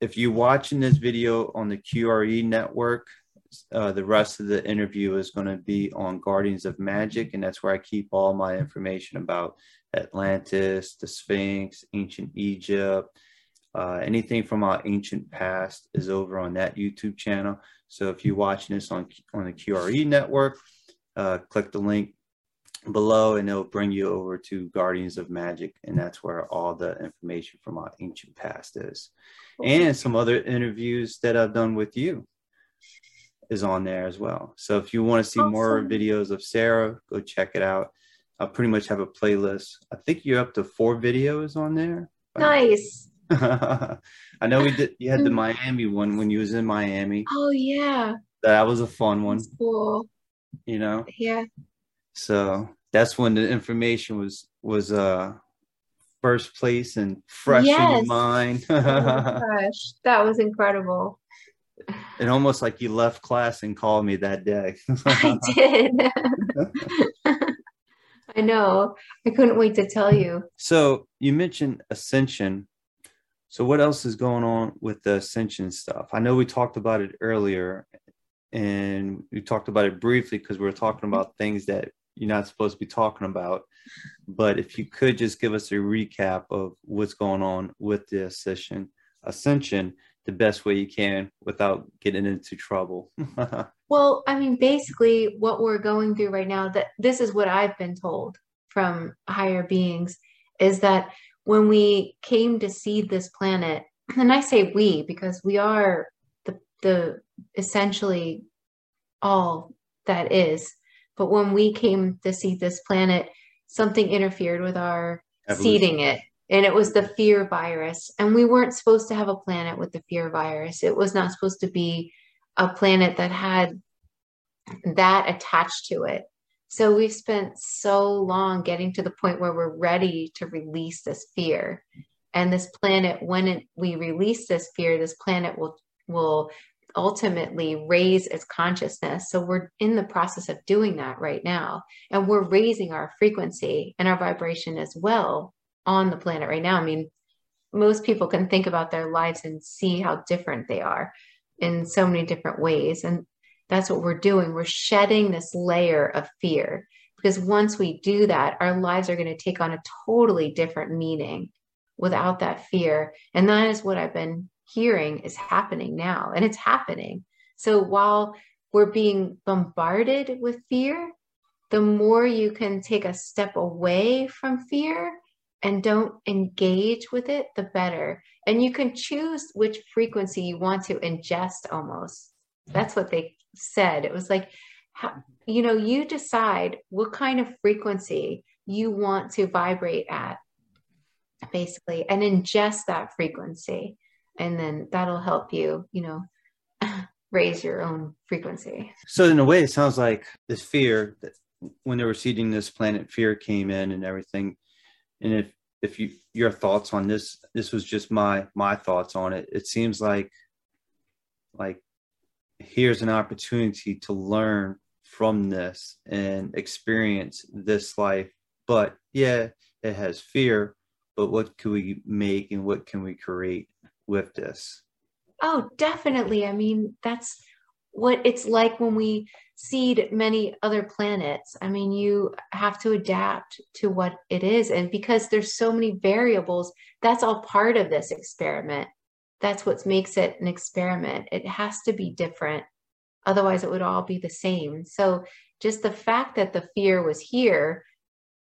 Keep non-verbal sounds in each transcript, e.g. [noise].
if you're watching this video on the QRE network, uh, the rest of the interview is going to be on Guardians of Magic, and that's where I keep all my information about Atlantis, the Sphinx, ancient Egypt. Uh, anything from our ancient past is over on that YouTube channel. So if you're watching this on on the QRE network, uh, click the link below and it'll bring you over to Guardians of Magic, and that's where all the information from our ancient past is, and some other interviews that I've done with you is on there as well. So if you want to see awesome. more videos of Sarah, go check it out. I pretty much have a playlist. I think you're up to four videos on there. Nice. [laughs] I know we did. You had the mm. Miami one when you was in Miami. Oh yeah. That was a fun one. That's cool. You know. Yeah. So that's when the information was was uh first place and fresh yes. in your mind. [laughs] oh gosh, that was incredible. And almost like you left class and called me that day. [laughs] I did. [laughs] I know. I couldn't wait to tell you. So you mentioned ascension. So what else is going on with the ascension stuff? I know we talked about it earlier and we talked about it briefly because we were talking about things that you're not supposed to be talking about. But if you could just give us a recap of what's going on with the ascension, ascension the best way you can without getting into trouble. [laughs] well, I mean, basically, what we're going through right now, that this is what I've been told from higher beings, is that when we came to seed this planet, [clears throat] and I say we because we are the the essentially all that is but when we came to see this planet, something interfered with our Evolution. seeding it. And it was the fear virus. And we weren't supposed to have a planet with the fear virus. It was not supposed to be a planet that had that attached to it. So we've spent so long getting to the point where we're ready to release this fear. And this planet, when it, we release this fear, this planet will will ultimately raise its consciousness. So we're in the process of doing that right now. And we're raising our frequency and our vibration as well on the planet right now. I mean, most people can think about their lives and see how different they are in so many different ways. And that's what we're doing. We're shedding this layer of fear because once we do that, our lives are going to take on a totally different meaning without that fear. And that is what I've been hearing is happening now and it's happening. So while we're being bombarded with fear, the more you can take a step away from fear and don't engage with it, the better. And you can choose which frequency you want to ingest almost. That's what they said. It was like, you know, you decide what kind of frequency you want to vibrate at, basically, and ingest that frequency and then that'll help you you know [laughs] raise your own frequency. So in a way it sounds like this fear that when they were seeding this planet fear came in and everything. And if if you your thoughts on this this was just my my thoughts on it it seems like like here's an opportunity to learn from this and experience this life. But yeah it has fear but what can we make and what can we create with this? Oh, definitely. I mean, that's what it's like when we seed many other planets. I mean, you have to adapt to what it is. And because there's so many variables, that's all part of this experiment. That's what makes it an experiment. It has to be different. Otherwise, it would all be the same. So, just the fact that the fear was here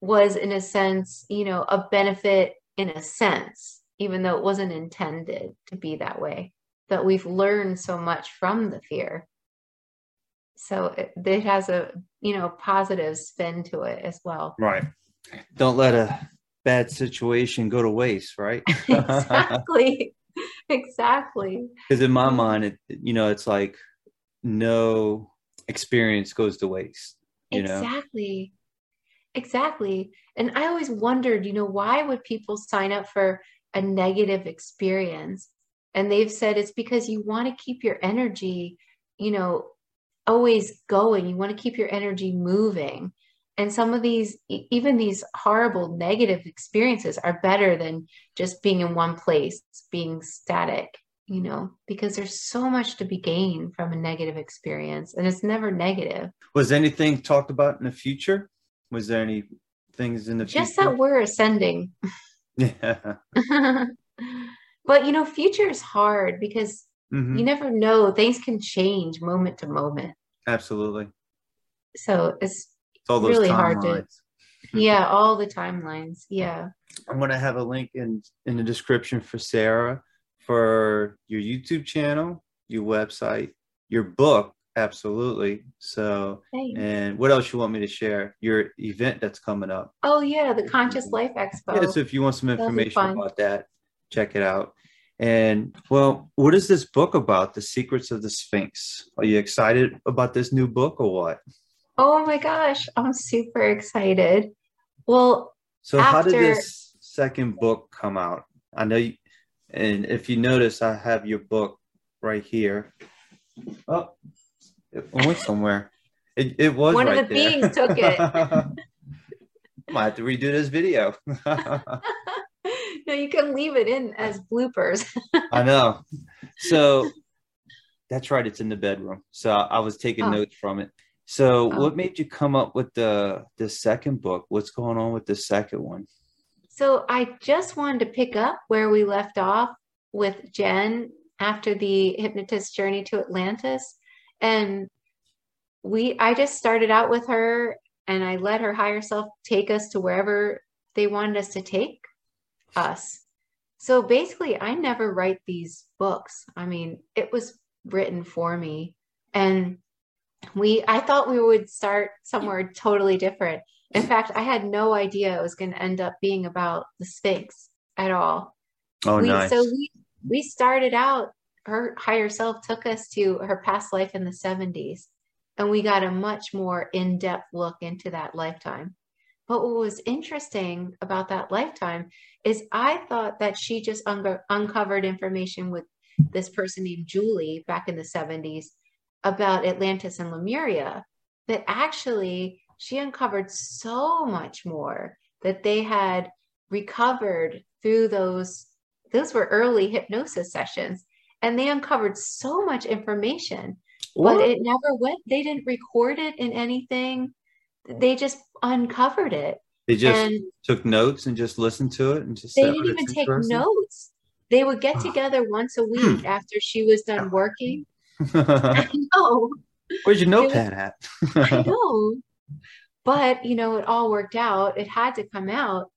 was, in a sense, you know, a benefit in a sense even though it wasn't intended to be that way. That we've learned so much from the fear. So it, it has a you know positive spin to it as well. Right. Don't let a bad situation go to waste, right? [laughs] exactly. exactly. Because in my mind, it you know it's like no experience goes to waste. You exactly. Know? Exactly. And I always wondered, you know, why would people sign up for a negative experience and they've said it's because you want to keep your energy you know always going you want to keep your energy moving and some of these even these horrible negative experiences are better than just being in one place being static you know, because there's so much to be gained from a negative experience and it's never negative. Was anything talked about in the future? Was there any things in the future? Just future? that we're ascending. [laughs] Yeah. [laughs] but you know, future is hard because Mhm. you never know. Things can change moment to moment. Absolutely. So it's It's all those Really hard to- timelines. yeah, all the timelines. Yeah. I'm gonna have a link in in the description for Sarah for your YouTube channel, your website, your book, absolutely. So, Thanks. and what else you want me to share? Your event that's coming up. Oh yeah, the Conscious mm-hmm. Life Expo. Yeah, so if you want some information about that, check it out. And well, what is this book about? The Secrets of the Sphinx. Are you excited about this new book or what? Oh my gosh, I'm super excited. Well, So how did this second book come out? I know you, and if you notice, I have your book right here. Oh, it went somewhere. It, it was One of right the there. beings took it. I [laughs] might have to redo this video. [laughs] no, you can leave it in as bloopers. [laughs] I know. So that's right. It's in the bedroom. So I was taking Oh. notes from it. So Oh. what made you come up with the the second book? What's going on with the second one? So I just wanted to pick up where we left off with Jen after the hypnotist journey to Atlantis. And we I just started out with her and I let her higher self take us to wherever they wanted us to take us. So basically I never write these books. I mean, it was written for me. And we I thought we would start somewhere totally different. In fact, I had no idea it was going to end up being about the Sphinx at all. Oh, we, nice. So we we started out. Her higher self took us to her past life in the seventies, and we got a much more in depth look into that lifetime. But what was interesting about that lifetime is I thought that she just unco- uncovered information with this person named Julie back in the seventies about Atlantis and Lemuria. That actually she uncovered so much more that they had recovered through those those were early hypnosis sessions and they uncovered so much information but What? it never went they didn't record it in anything they just uncovered it they just and took notes and just listened to it and just they didn't "Oh, even take notes they would get together once a Hmm. week after she was done working [laughs] [laughs] i know Where's your notepad at? I [laughs] know. But, you know, it all worked out. It had to come out.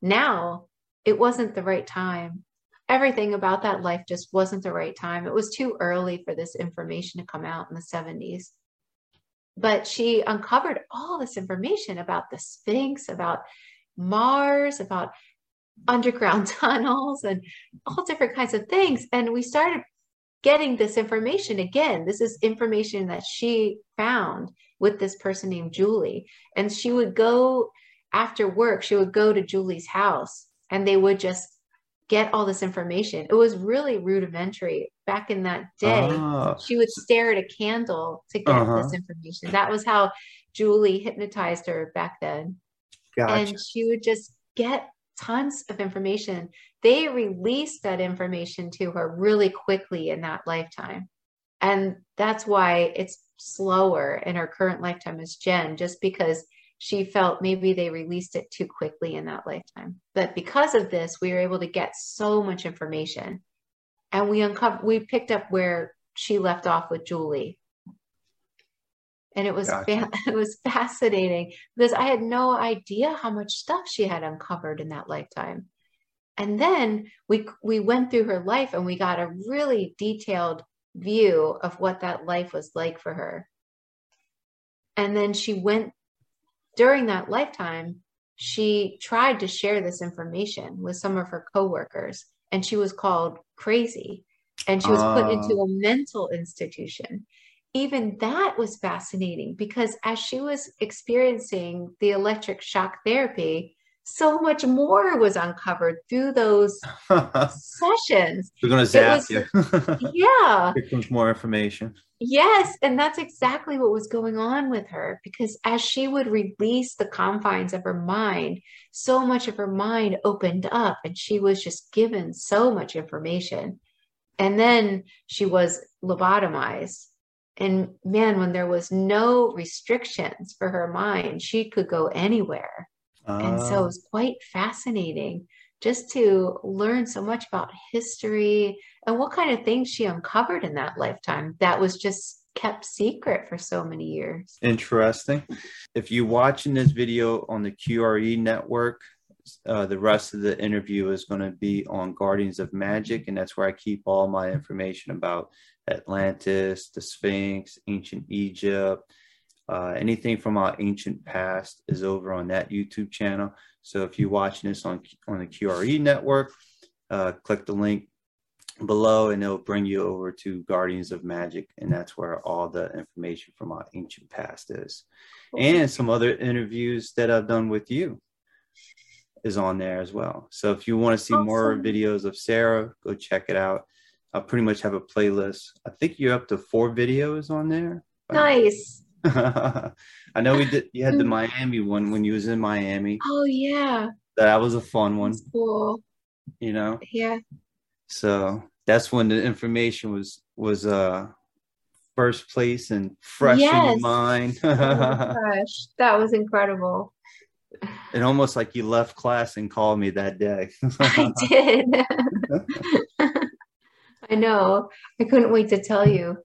Now, it wasn't the right time. Everything about that life just wasn't the right time. It was too early for this information to come out in the 70s. But she uncovered all this information about the Sphinx, about Mars, about underground [laughs] tunnels, and all different kinds of things. And we started getting this information again. This is information that she found with this person named Julie. And she would go after work, she would go to Julie's house and they would just get all this information. It was really rudimentary back in that day. Ah, She would stare at a candle to get Uh-huh. this information. That was how Julie hypnotized her back then gotcha. and she would just get tons of information. They released that information to her really quickly in that lifetime. And that's why it's slower in her current lifetime as Jen, just because she felt maybe they released it too quickly in that lifetime. But because of this, we were able to get so much information. And we uncovered, we picked up where she left off with Julie. And it was Gotcha. fa- [laughs] it was fascinating because I had no idea how much stuff she had uncovered in that lifetime. And then we we went through her life and we got a really detailed view of what that life was like for her. And then she went during that lifetime, she tried to share this information with some of her coworkers and she was called crazy and she was put Ah. into a mental institution even that was fascinating because as she was experiencing the electric shock therapy, so much more was uncovered through those [laughs] sessions. We're gonna zap was- you. [laughs] [laughs] Yeah, Here comes more information. yes. And that's exactly what was going on with her because as she would release the confines of her mind, so much of her mind opened up and she was just given so much information. And then she was lobotomized. And man, when there was no restrictions for her mind, she could go anywhere. Uh, and so it ah. was quite fascinating just to learn so much about history and what kind of things she uncovered in that lifetime that was just kept secret for so many years. Interesting. If you're watching this video on the QRE network, uh, the rest of the interview is going to be on Guardians of Magic, and that's where I keep all my information about Atlantis, the Sphinx, ancient Egypt. Uh, anything from our ancient past is over on that YouTube channel. So if you're watching this on on the QRE network, uh, click the link below and it'll bring you over to Guardians of Magic, and that's where all the information from our ancient past is, and some other interviews that I've done with you is on there as well. So if you want to see awesome. more videos of Sarah, go check it out. I pretty much have a playlist. I think you're up to four videos on there. Nice. [laughs] I know we did. You had the Miami one when you was in Miami. Oh yeah. That was a fun one. Cool. You know. Yeah. So that's when the information was was uh first place and fresh yes. in mind. oh gosh, [laughs] that was incredible. And almost like you left class and called me that day. [laughs] I did. I know. I couldn't wait to tell you.